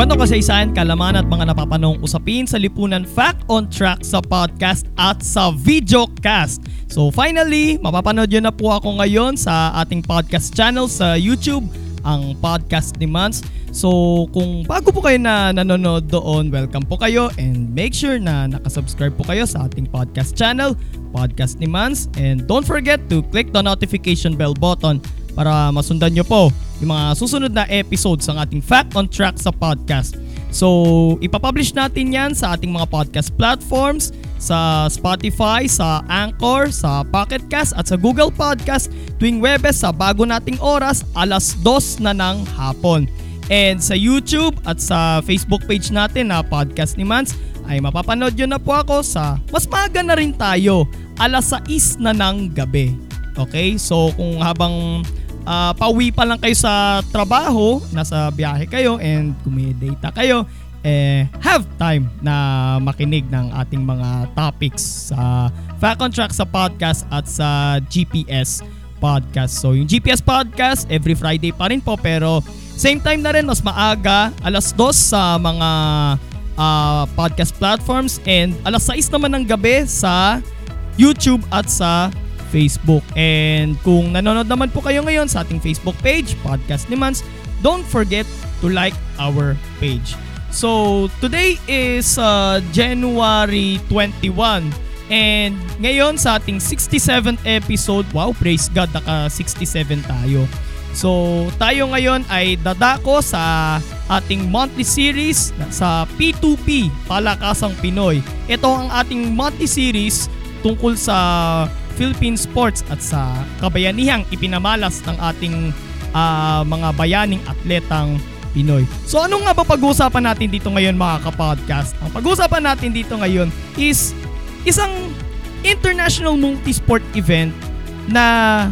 Kwento kasaysayan, kalaman at mga napapanong usapin sa lipunan Fact on Track sa podcast at sa videocast. So finally, mapapanood nyo na po ako ngayon sa ating podcast channel sa YouTube, ang Podcast ni Mans. So kung bago po kayo na nanonood doon, welcome po kayo and make sure na nakasubscribe po kayo sa ating podcast channel, Podcast ni Mans. And don't forget to click the notification bell button para masundan nyo po yung mga susunod na episodes ng ating Fact on Track sa podcast. So, ipapublish natin yan sa ating mga podcast platforms, sa Spotify, sa Anchor, sa Pocket Cast at sa Google Podcast tuwing Webes sa bago nating oras alas 2 na ng hapon. And sa YouTube at sa Facebook page natin na Podcast ni Mans ay mapapanood nyo na po ako sa mas maaga na rin tayo alas 6 na ng gabi. Okay? So kung habang uh, pauwi pa lang kayo sa trabaho, nasa biyahe kayo and kung may data kayo, eh, have time na makinig ng ating mga topics sa Fact on Track sa podcast at sa GPS podcast. So yung GPS podcast every Friday pa rin po pero same time na rin mas maaga alas 2 sa mga uh, podcast platforms and alas 6 naman ng gabi sa YouTube at sa Facebook. And kung nanonood naman po kayo ngayon sa ating Facebook page, Podcast ni Mans, don't forget to like our page. So, today is uh, January 21 and ngayon sa ating 67th episode, wow, praise God, naka 67 tayo. So, tayo ngayon ay dadako sa ating monthly series sa P2P, Palakasang Pinoy. Ito ang ating monthly series tungkol sa Philippine sports at sa kabayanihang ipinamalas ng ating uh, mga bayaning atletang Pinoy. So ano nga ba pag-uusapan natin dito ngayon mga kapodcast? Ang pag-uusapan natin dito ngayon is isang international multi-sport event na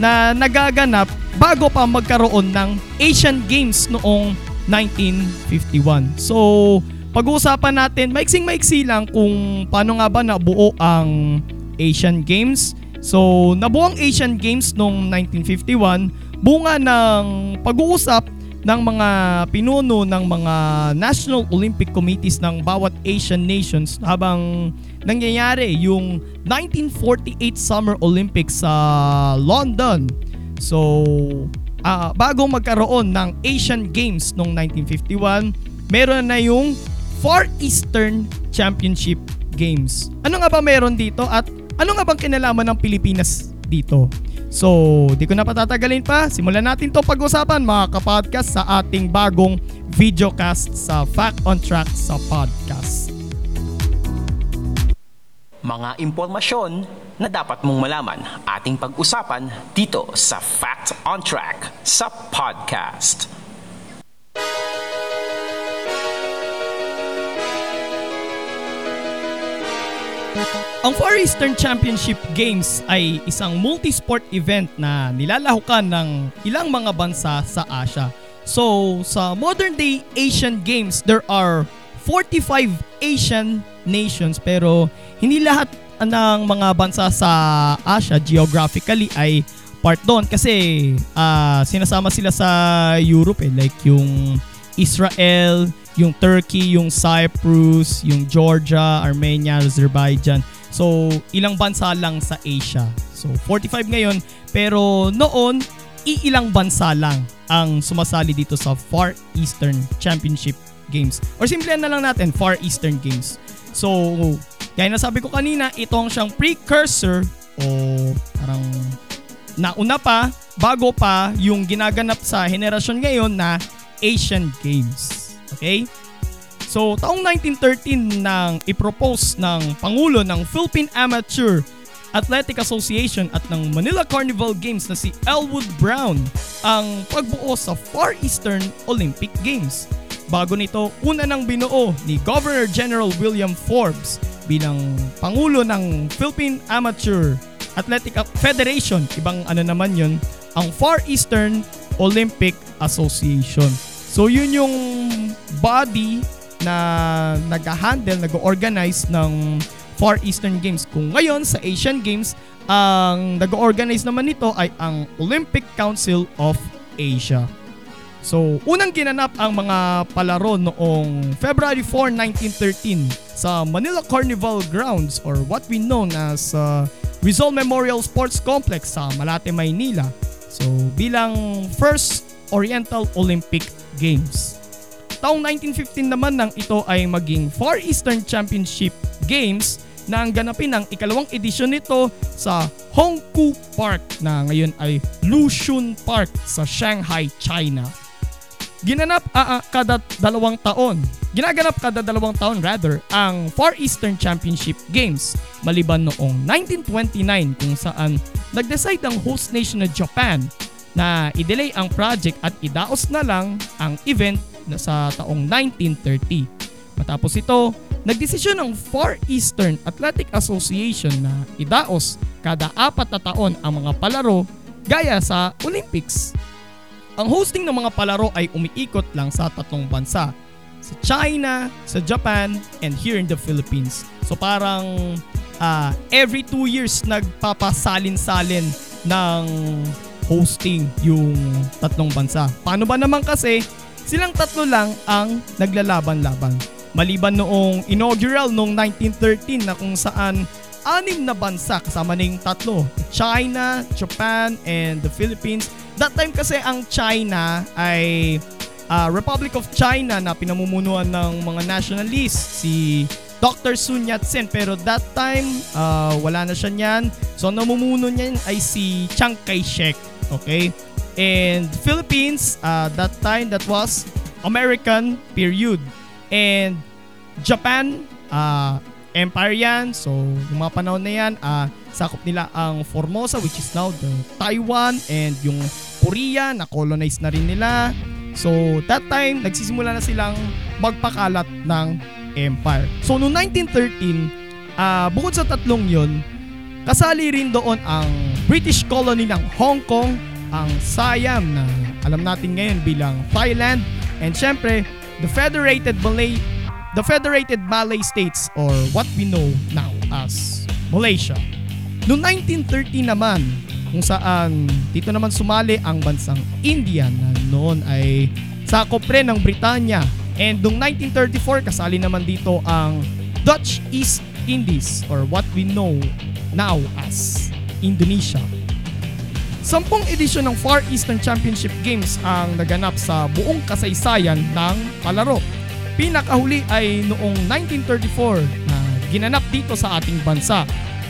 na nagaganap bago pa magkaroon ng Asian Games noong 1951. So, pag-uusapan natin, maiksing-maiksi lang kung paano nga ba nabuo ang Asian Games. So, nabuo ang Asian Games noong 1951, bunga ng pag-uusap ng mga pinuno ng mga National Olympic Committees ng bawat Asian nations habang nangyayari yung 1948 Summer Olympics sa London. So, uh, bago magkaroon ng Asian Games noong 1951, meron na yung Far Eastern Championship Games. Ano nga ba meron dito at ano nga bang kinalaman ng Pilipinas dito? So, di ko na patatagalin pa. Simulan natin to pag-usapan mga kapodcast sa ating bagong videocast sa Fact on Track sa podcast. Mga impormasyon na dapat mong malaman ating pag-usapan dito sa Fact on Track sa podcast. Ang Far Eastern Championship Games ay isang multi-sport event na nilalahukan ng ilang mga bansa sa Asia. So, sa modern day Asian Games, there are 45 Asian nations pero hindi lahat ng mga bansa sa Asia geographically ay part doon kasi uh, sinasama sila sa Europe eh, like yung Israel, yung Turkey, yung Cyprus, yung Georgia, Armenia, Azerbaijan. So, ilang bansa lang sa Asia. So, 45 ngayon. Pero noon, iilang bansa lang ang sumasali dito sa Far Eastern Championship Games. Or simple na lang natin, Far Eastern Games. So, kaya nasabi ko kanina, itong siyang precursor o parang nauna pa, bago pa yung ginaganap sa henerasyon ngayon na Asian Games. Okay? So, taong 1913 nang ipropose ng Pangulo ng Philippine Amateur Athletic Association at ng Manila Carnival Games na si Elwood Brown ang pagbuo sa Far Eastern Olympic Games. bago nito, una nang binuo ni Governor General William Forbes bilang Pangulo ng Philippine Amateur Athletic Federation. Ibang ano naman yun, ang Far Eastern Olympic Association. So yun yung body na nag-handle, nag-organize ng Far Eastern Games. Kung ngayon sa Asian Games, ang nag-organize naman nito ay ang Olympic Council of Asia. So, unang ginanap ang mga palaro noong February 4, 1913 sa Manila Carnival Grounds or what we know as uh, Rizal Memorial Sports Complex sa Malate, Maynila. So, bilang first Oriental Olympic Games. Taong 1915 naman nang ito ay maging Far Eastern Championship Games na ang ganapin ang ikalawang edisyon nito sa Hongkou Park na ngayon ay Lushun Park sa Shanghai, China. Ginanap ah, ah, kada dalawang taon. Ginaganap kada dalawang taon rather ang Far Eastern Championship Games maliban noong 1929 kung saan nag-decide ang host nation na Japan na i-delay ang project at idaos na lang ang event na sa taong 1930. Matapos ito, nagdesisyon ang Far Eastern Athletic Association na idaos kada apat na taon ang mga palaro gaya sa Olympics. Ang hosting ng mga palaro ay umiikot lang sa tatlong bansa. Sa China, sa Japan, and here in the Philippines. So parang ah, every two years nagpapasalin-salin ng hosting yung tatlong bansa. Paano ba naman kasi silang tatlo lang ang naglalaban-laban. Maliban noong inaugural noong 1913 na kung saan anim na bansa kasama yung tatlo. China, Japan, and the Philippines. That time kasi ang China ay ah, Republic of China na pinamumunuan ng mga nationalists. Si Dr. Sun Yat-sen pero that time ah, wala na siya niyan. So namumuno niyan ay si Chiang Kai-shek. Okay? And Philippines, ah, that time that was American period. And Japan, ah, empire yan. So, yung mga panahon na yan, ah, sakop nila ang Formosa which is now the Taiwan and yung Korea na colonize na rin nila. So, that time, nagsisimula na silang magpakalat ng empire. So, noong 1913, ah, bukod sa tatlong yon kasali rin doon ang British colony ng Hong Kong, ang Siam na alam natin ngayon bilang Thailand, and syempre, the Federated Malay the Federated Malay States or what we know now as Malaysia. Noong 1930 naman, kung saan dito naman sumali ang bansang India na noon ay sakop rin ng Britanya. And noong 1934, kasali naman dito ang Dutch East Indies or what we know now as Indonesia. Sampung edisyon ng Far Eastern Championship Games ang naganap sa buong kasaysayan ng palaro. Pinakahuli ay noong 1934 na ginanap dito sa ating bansa.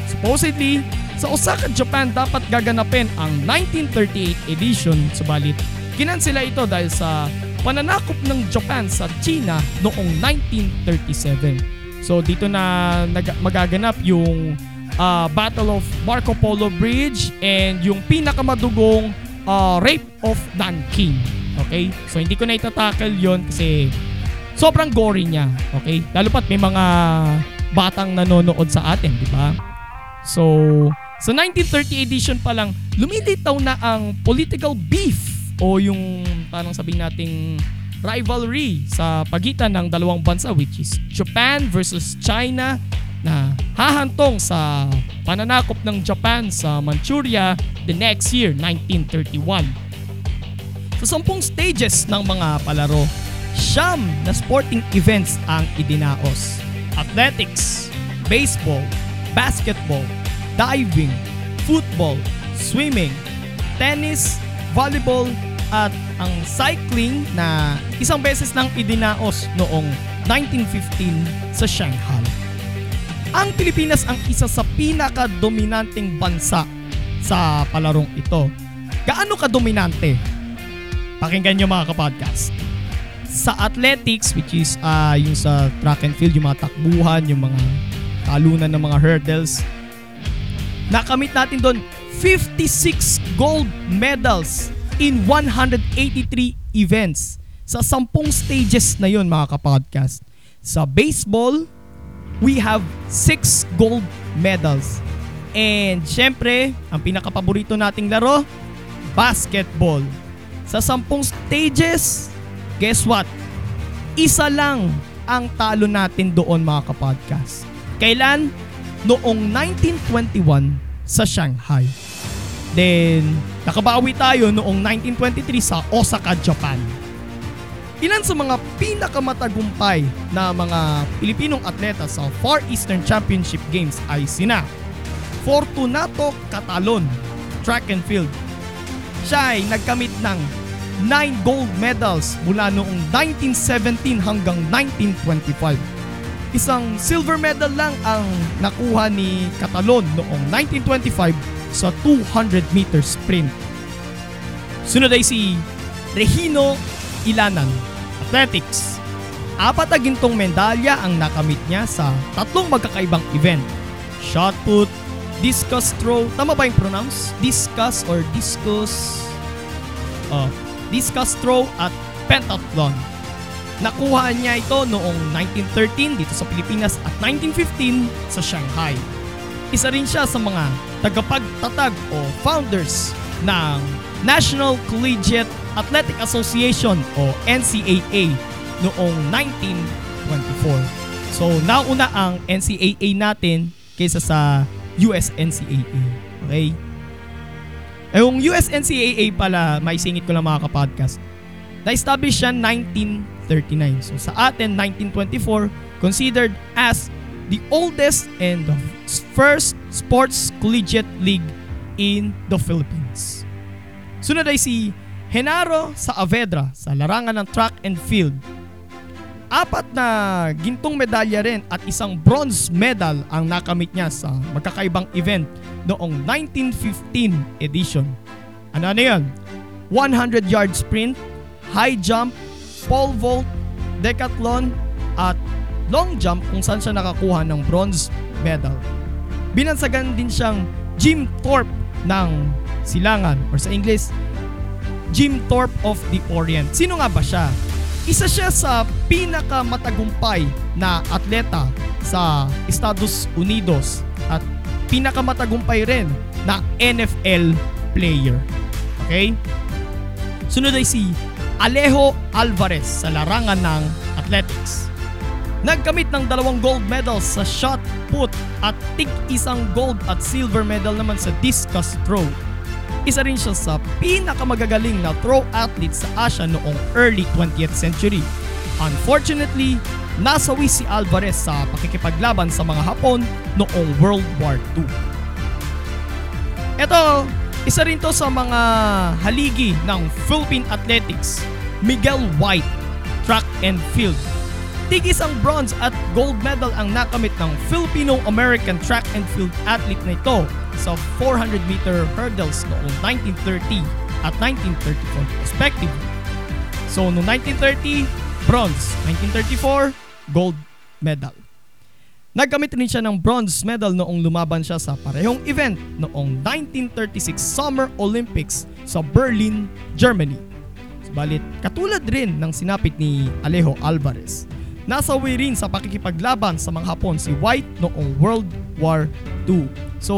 Supposedly, sa Osaka, Japan dapat gaganapin ang 1938 edition subalit kinansela ito dahil sa pananakop ng Japan sa China noong 1937. So dito na magaganap yung ah, Battle of Marco Polo Bridge and yung pinakamadugong ah, Rape of Nanking. Okay? So hindi ko na itatackle yon kasi sobrang gory niya. Okay? Lalo pat may mga batang nanonood sa atin, di ba? So, sa 1930 edition pa lang, lumilitaw na ang political beef o yung parang sabihin nating rivalry sa pagitan ng dalawang bansa which is Japan versus China na hahantong sa pananakop ng Japan sa Manchuria the next year, 1931. Sa sampung stages ng mga palaro, siyam na sporting events ang idinaos. Athletics, baseball, basketball, diving, football, swimming, tennis, volleyball, at ang cycling na isang beses nang idinaos noong 1915 sa Shanghai. Ang Pilipinas ang isa sa pinaka-dominanteng bansa sa palarong ito. Gaano ka-dominante? Pakinggan nyo mga kapodcast. Sa athletics, which is ah, yung sa track and field, yung mga takbuhan, yung mga talunan ng mga hurdles, nakamit natin doon 56 gold medals in 183 events. sa sampung stages na yon mga kapodcast. Sa baseball, we have six gold medals. And syempre, ang pinakapaborito nating laro, basketball. Sa sampung stages, guess what? Isa lang ang talo natin doon mga kapodcast. Kailan? Noong 1921 sa Shanghai. Then, nakabawi tayo noong 1923 sa Osaka, Japan. Ilan sa mga pinakamatagumpay na mga Pilipinong atleta sa Far Eastern Championship Games ay sina Fortunato Catalon, track and field. Siya ay nagkamit ng 9 gold medals mula noong 1917 hanggang 1925. Isang silver medal lang ang nakuha ni Catalon noong 1925 sa 200 meter sprint. Sunod ay si Regino Ilanan, Athletics. Apat na gintong medalya ang nakamit niya sa tatlong magkakaibang event. Shot put, discus throw, tama ba yung pronounce? Discus or discus? Oh, discus throw at pentathlon. Nakuha niya ito noong 1913 dito sa Pilipinas at 1915 sa Shanghai. Isa rin siya sa mga tagapagtatag o founders ng National Collegiate Athletic Association o NCAA noong 1924. So nauna ang NCAA natin kaysa sa US NCAA. Okay? Eh, yung US NCAA pala, may singit ko lang mga kapodcast. Na-establish siya 1939. So sa atin, 1924, considered as the oldest and the first sports collegiate league in the Philippines. Sunod ay si Henaro Saavedra sa larangan ng track and field. Apat na gintong medalya rin at isang bronze medal ang nakamit niya sa magkakaibang event noong 1915 edition. Ano na yan? 100 yard sprint, high jump, pole vault, decathlon, at long jump kung saan siya nakakuha ng bronze medal. Binansagan din siyang Jim Thorpe ng Silangan or sa English, Jim Thorpe of the Orient. Sino nga ba siya? Isa siya sa pinakamatagumpay na atleta sa Estados Unidos at pinakamatagumpay rin na NFL player. Okay? Sunod ay si Alejo Alvarez sa larangan ng athletics. Nagkamit ng dalawang gold medals sa shot put at tig isang gold at silver medal naman sa discus throw. Isa rin siya sa pinakamagagaling na throw athlete sa Asia noong early 20th century. Unfortunately, nasawi si Alvarez sa pakikipaglaban sa mga Hapon noong World War II. Ito, isa rin to sa mga haligi ng Philippine Athletics, Miguel White, track and field. Tig isang bronze at gold medal ang nakamit ng Filipino-American track and field athlete na ito sa 400 meter hurdles noong 1930 at 1934 respectively. So noong 1930, bronze. 1934, gold medal. Nagkamit rin siya ng bronze medal noong lumaban siya sa parehong event noong 1936 Summer Olympics sa Berlin, Germany. Subalit, katulad rin ng sinapit ni Alejo Alvarez, nasawi rin sa pakikipaglaban sa mga Hapon si White noong World War II. So,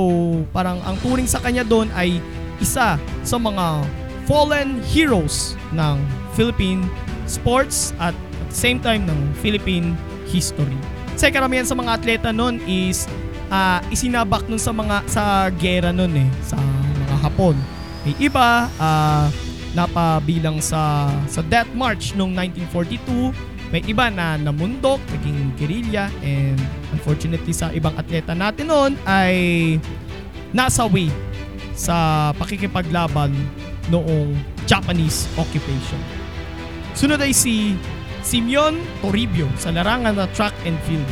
parang ang turing sa kanya doon ay isa sa mga fallen heroes ng Philippine sports at at the same time ng Philippine history. Kasi karamihan sa mga atleta noon is ah, isinabak nun sa mga sa gera noon eh, sa mga Hapon. May iba ah, napabilang sa sa Death March noong 1942 may iba na namundok, naging guerrilla, and unfortunately sa ibang atleta natin noon ay nasawi sa pakikipaglaban noong Japanese occupation. Sunod ay si Simeon Toribio sa larangan na track and field.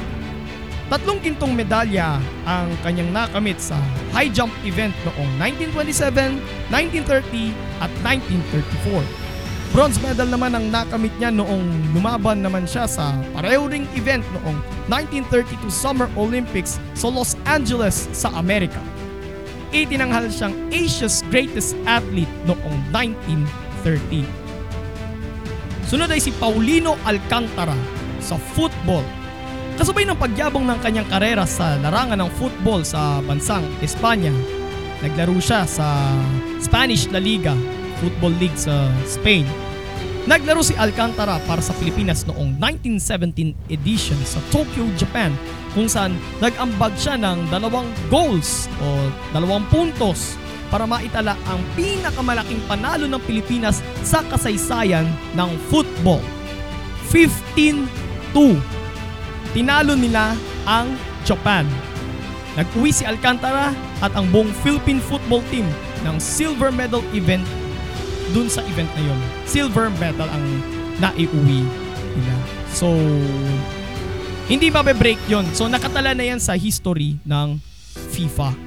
Tatlong gintong medalya ang kanyang nakamit sa high jump event noong 1927, 1930 at 1934. Bronze medal naman ang nakamit niya noong lumaban naman siya sa pareho ring event noong 1932 Summer Olympics sa Los Angeles sa Amerika. Itinanghal siyang Asia's greatest athlete noong 1930. Sunod ay si Paulino Alcantara sa football. Kasabay ng pagyabong ng kanyang karera sa larangan ng football sa bansang Espanya, naglaro siya sa Spanish La Liga, football league sa Spain. Naglaro si Alcantara para sa Pilipinas noong 1917 edition sa Tokyo, Japan kung saan nag-ambag siya ng dalawang goals o dalawang puntos para maitala ang pinakamalaking panalo ng Pilipinas sa kasaysayan ng football. 15-2. Tinalo nila ang Japan. Nag-uwi si Alcantara at ang buong Philippine football team ng silver medal event dun sa event na yun. Silver medal ang naiuwi nila. So, hindi mabe-break yon. So, nakatala na yan sa history ng FIFA.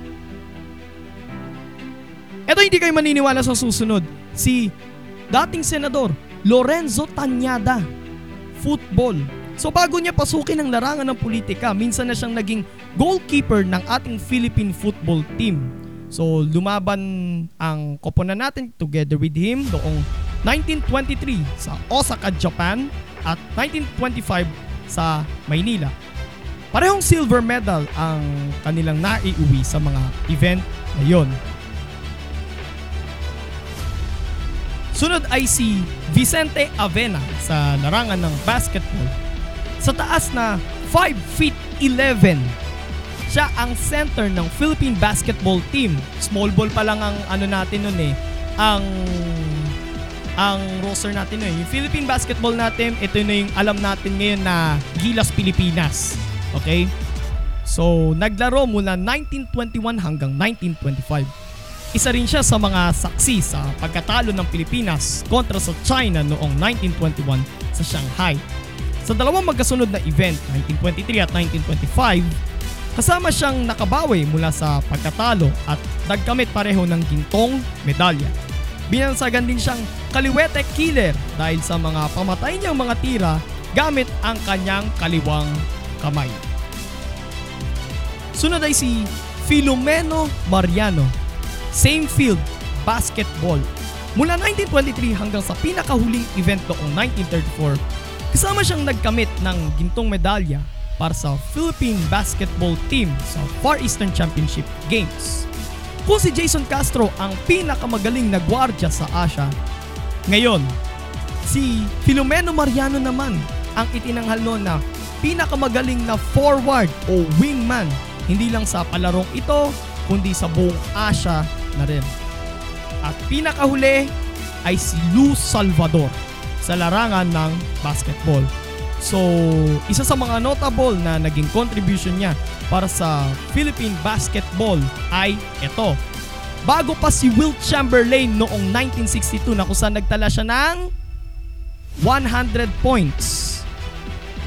Ito hindi kayo maniniwala sa susunod. Si dating senador Lorenzo Tanyada. Football. So bago niya pasukin ang larangan ng politika, minsan na siyang naging goalkeeper ng ating Philippine football team. So lumaban ang koponan natin together with him noong 1923 sa Osaka, Japan at 1925 sa Maynila. Parehong silver medal ang kanilang naiuwi sa mga event na yon. Sunod ay si Vicente Avena sa larangan ng basketball. Sa taas na 5 feet 11, siya ang center ng Philippine basketball team. Small ball pa lang ang ano natin nun eh. Ang ang roster natin nun eh. Yung Philippine basketball natin, ito na yung alam natin ngayon na Gilas Pilipinas. Okay? So, naglaro mula 1921 hanggang 1925. Isa rin siya sa mga saksi sa pagkatalo ng Pilipinas kontra sa China noong 1921 sa Shanghai. Sa dalawang magkasunod na event, 1923 at 1925, kasama siyang nakabawi mula sa pagkatalo at nagkamit pareho ng gintong medalya. Binansagan din siyang kaliwete killer dahil sa mga pamatay niyang mga tira gamit ang kanyang kaliwang kamay. Sunod ay si Filomeno Mariano same field, basketball. Mula 1923 hanggang sa pinakahuling event noong 1934, kasama siyang nagkamit ng gintong medalya para sa Philippine basketball team sa Far Eastern Championship Games. Kung si Jason Castro ang pinakamagaling na gwardya sa Asia, ngayon, si Filomeno Mariano naman ang itinanghal noon na pinakamagaling na forward o wingman hindi lang sa palarong ito kundi sa buong Asia na rin. At pinakahuli ay si Lou Salvador sa larangan ng basketball. So, isa sa mga notable na naging contribution niya para sa Philippine basketball ay ito. Bago pa si Wilt Chamberlain noong 1962 na kung saan nagtala siya ng 100 points.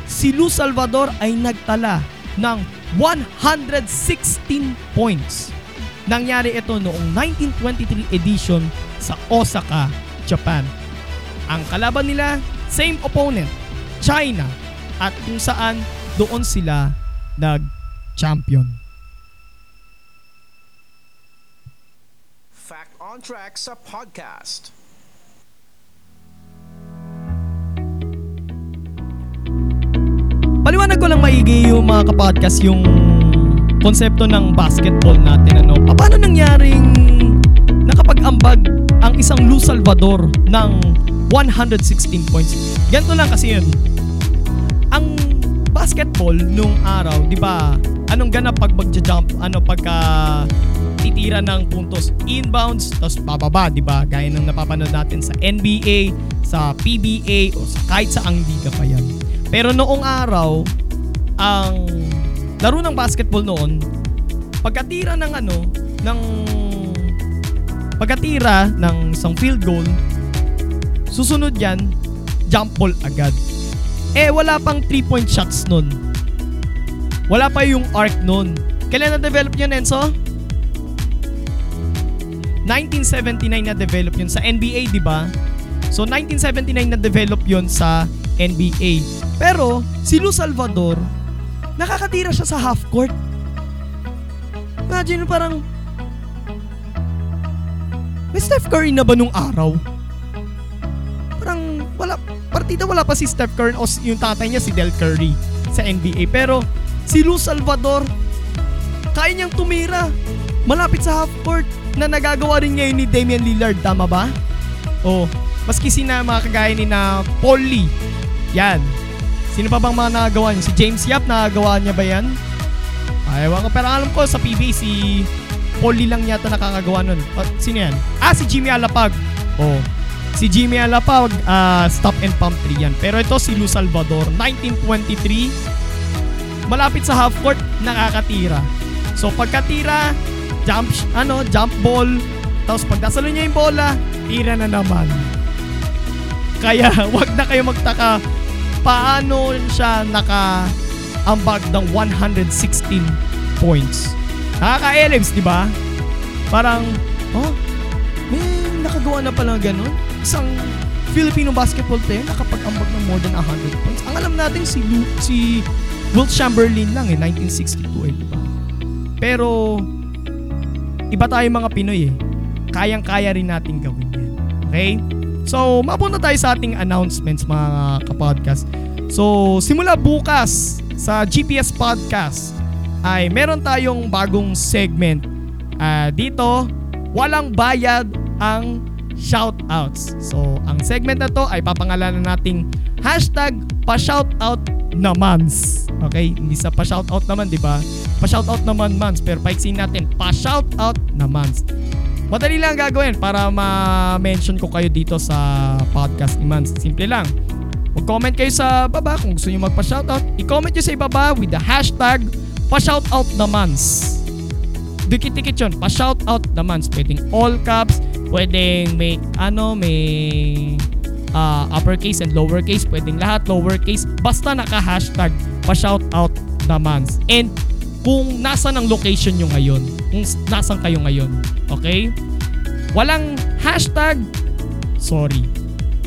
Si Lou Salvador ay nagtala ng 116 points. Nangyari ito noong 1923 edition sa Osaka, Japan. Ang kalaban nila, same opponent, China, at kung saan doon sila nag-champion. Fact on Track sa podcast. Paliwanag ko lang maigi yung mga kapodcast yung konsepto ng basketball natin. Ano? Paano nangyaring nakapag-ambag ang isang Lu Salvador ng 116 points? Ganito lang kasi yun. Ang basketball nung araw, di ba, anong ganap pag magja-jump, ano pagka titira ng puntos inbounds tapos bababa, di ba? Gaya ng napapanood natin sa NBA, sa PBA o sa kahit sa ang liga pa yan. Pero noong araw, ang laro ng basketball noon, pagkatira ng ano, ng pagkatira ng isang field goal, susunod yan, jump ball agad. Eh, wala pang 3-point shots nun. Wala pa yung arc nun. Kailan na-develop yun, Enzo? 1979 na-develop yun sa NBA, di ba? So, 1979 na-develop yun sa NBA. Pero, si Lu Salvador, nakakatira siya sa half court. Imagine parang, may Steph Curry na ba nung araw? Partida wala pa si Steph Curry o yung tatay niya si Del Curry sa NBA. Pero si Lu Salvador, kaya niyang tumira. Malapit sa half court na nagagawa rin ngayon ni Damian Lillard. Tama ba? Oh, maski sina mga kagaya ni na Paul Lee. Yan. Sino pa bang mga nagagawa niya? Si James Yap, nagagawa niya ba yan? Ay, ewan ko. Pero alam ko sa PBA, si Paul Lee lang yata nakakagawa nun. Ah, sino yan? Ah, si Jimmy Alapag. Oh. Si Jimmy Alapag, ah, stop and pump 3 yan. Pero ito si Lu Salvador, 1923. Malapit sa half court, nakakatira. So pagkatira, jump, ano, jump ball. Tapos pag nasalo niya yung bola, tira na naman. Kaya wag na kayo magtaka paano siya naka-ambag ng 116 points. Nakaka-elibs, di ba? Parang, oh, may nakagawa na pala ganun. Isang Filipino basketball player nakapag-ambag ng more than 100 points. Ang alam natin si Lu, si Wilt Chamberlain lang eh, 1962 eh, di ba? Pero, iba tayo mga Pinoy eh. Kayang-kaya rin natin gawin yan. Okay? So, mapunta tayo sa ating announcements mga kapodcast. So, simula bukas sa GPS Podcast ay meron tayong bagong segment. Ah, dito, walang bayad ang shoutouts. So, ang segment na to ay papangalanan nating hashtag pa-shoutout namans. Okay? Hindi sa pa-shoutout naman, di ba? Pa-shoutout naman mans. Pero paiksin natin, pa-shoutout namans. Madali lang gagawin para ma-mention ko kayo dito sa podcast ni Mans. Simple lang. Mag-comment kayo sa baba kung gusto nyo magpa-shoutout. I-comment nyo sa ibaba with the hashtag pa-shoutout na. Dikit-dikit yun. Pa-shoutout na Mans. Pwedeng all caps. Pwedeng may, ano, may ah, uppercase and lowercase. Pwedeng lahat lowercase. Basta naka-hashtag pa-shoutout na Mans. And kung nasan ang location nyo ngayon. Kung nasan kayo ngayon. Okay? Walang hashtag, sorry.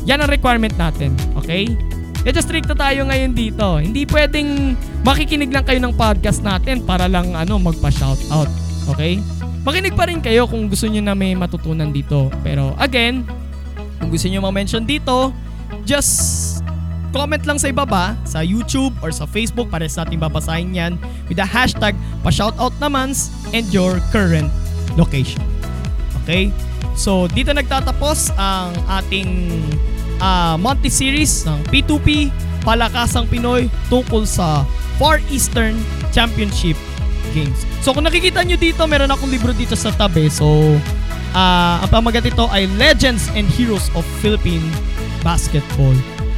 Yan ang requirement natin. Okay? Medyo strict tayo ngayon dito. Hindi pwedeng makikinig lang kayo ng podcast natin para lang ano magpa-shoutout. Okay? Makinig pa rin kayo kung gusto niyo na may matutunan dito. Pero again, kung gusto niyo ma-mention dito, just comment lang sa ibaba sa YouTube or sa Facebook para sa ating babasahin yan with the hashtag pa-shoutout namans and your current location. Okay? So, dito nagtatapos ang ating ah, monthly series ng P2P Palakasang Pinoy tungkol sa Far Eastern Championship Games. So, kung nakikita nyo dito, meron akong libro dito sa tabi. So, ah, ang pamagat ito ay Legends and Heroes of Philippine Basketball.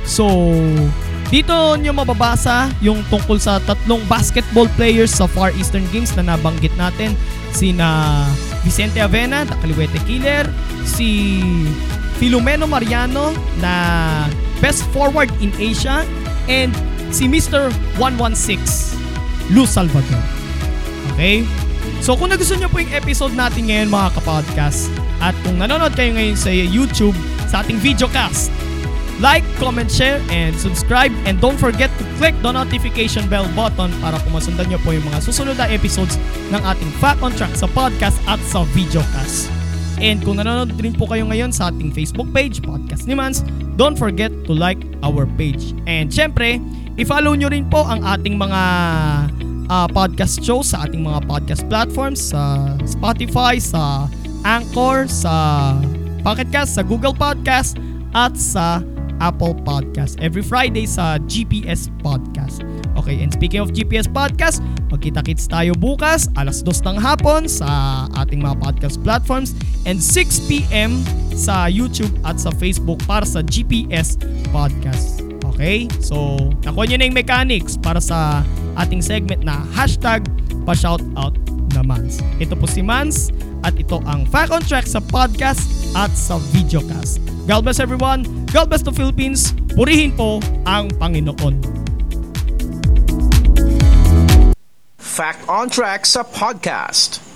So, dito nyo mababasa yung tungkol sa tatlong basketball players sa Far Eastern Games na nabanggit natin. Sina Vicente Avena, the Kaliwete Killer, si Filomeno Mariano na best forward in Asia, and si Mr. 116, Luz Salvador. Okay? So kung nagustuhan nyo po yung episode natin ngayon mga kapodcast at kung nanonood kayo ngayon sa YouTube sa ating videocast, like, comment, share, and subscribe. And don't forget to click the notification bell button para pumasundan nyo po yung mga susunod na episodes ng ating Fact on Track sa podcast at sa videocast. And kung nanonood rin po kayo ngayon sa ating Facebook page, Podcast ni Mans, don't forget to like our page. And syempre, i-follow nyo rin po ang ating mga ah, podcast shows sa ating mga podcast platforms sa Spotify, sa Anchor, sa Pocket Cast, sa Google Podcast, at sa Apple Podcast. Every Friday sa GPS Podcast. Okay, and speaking of GPS Podcast, magkita-kits tayo bukas, alas dos ng hapon sa ating mga podcast platforms and 6pm sa YouTube at sa Facebook para sa GPS Podcast. Okay? So, nakuha nyo na yung mechanics para sa ating segment na hashtag pa-shoutout na Mans. Ito po si Mans at ito ang Fact on Track sa podcast at sa videocast. God bless everyone. God bless the Philippines. Purihin po ang Panginoon. Fact on Track sa podcast.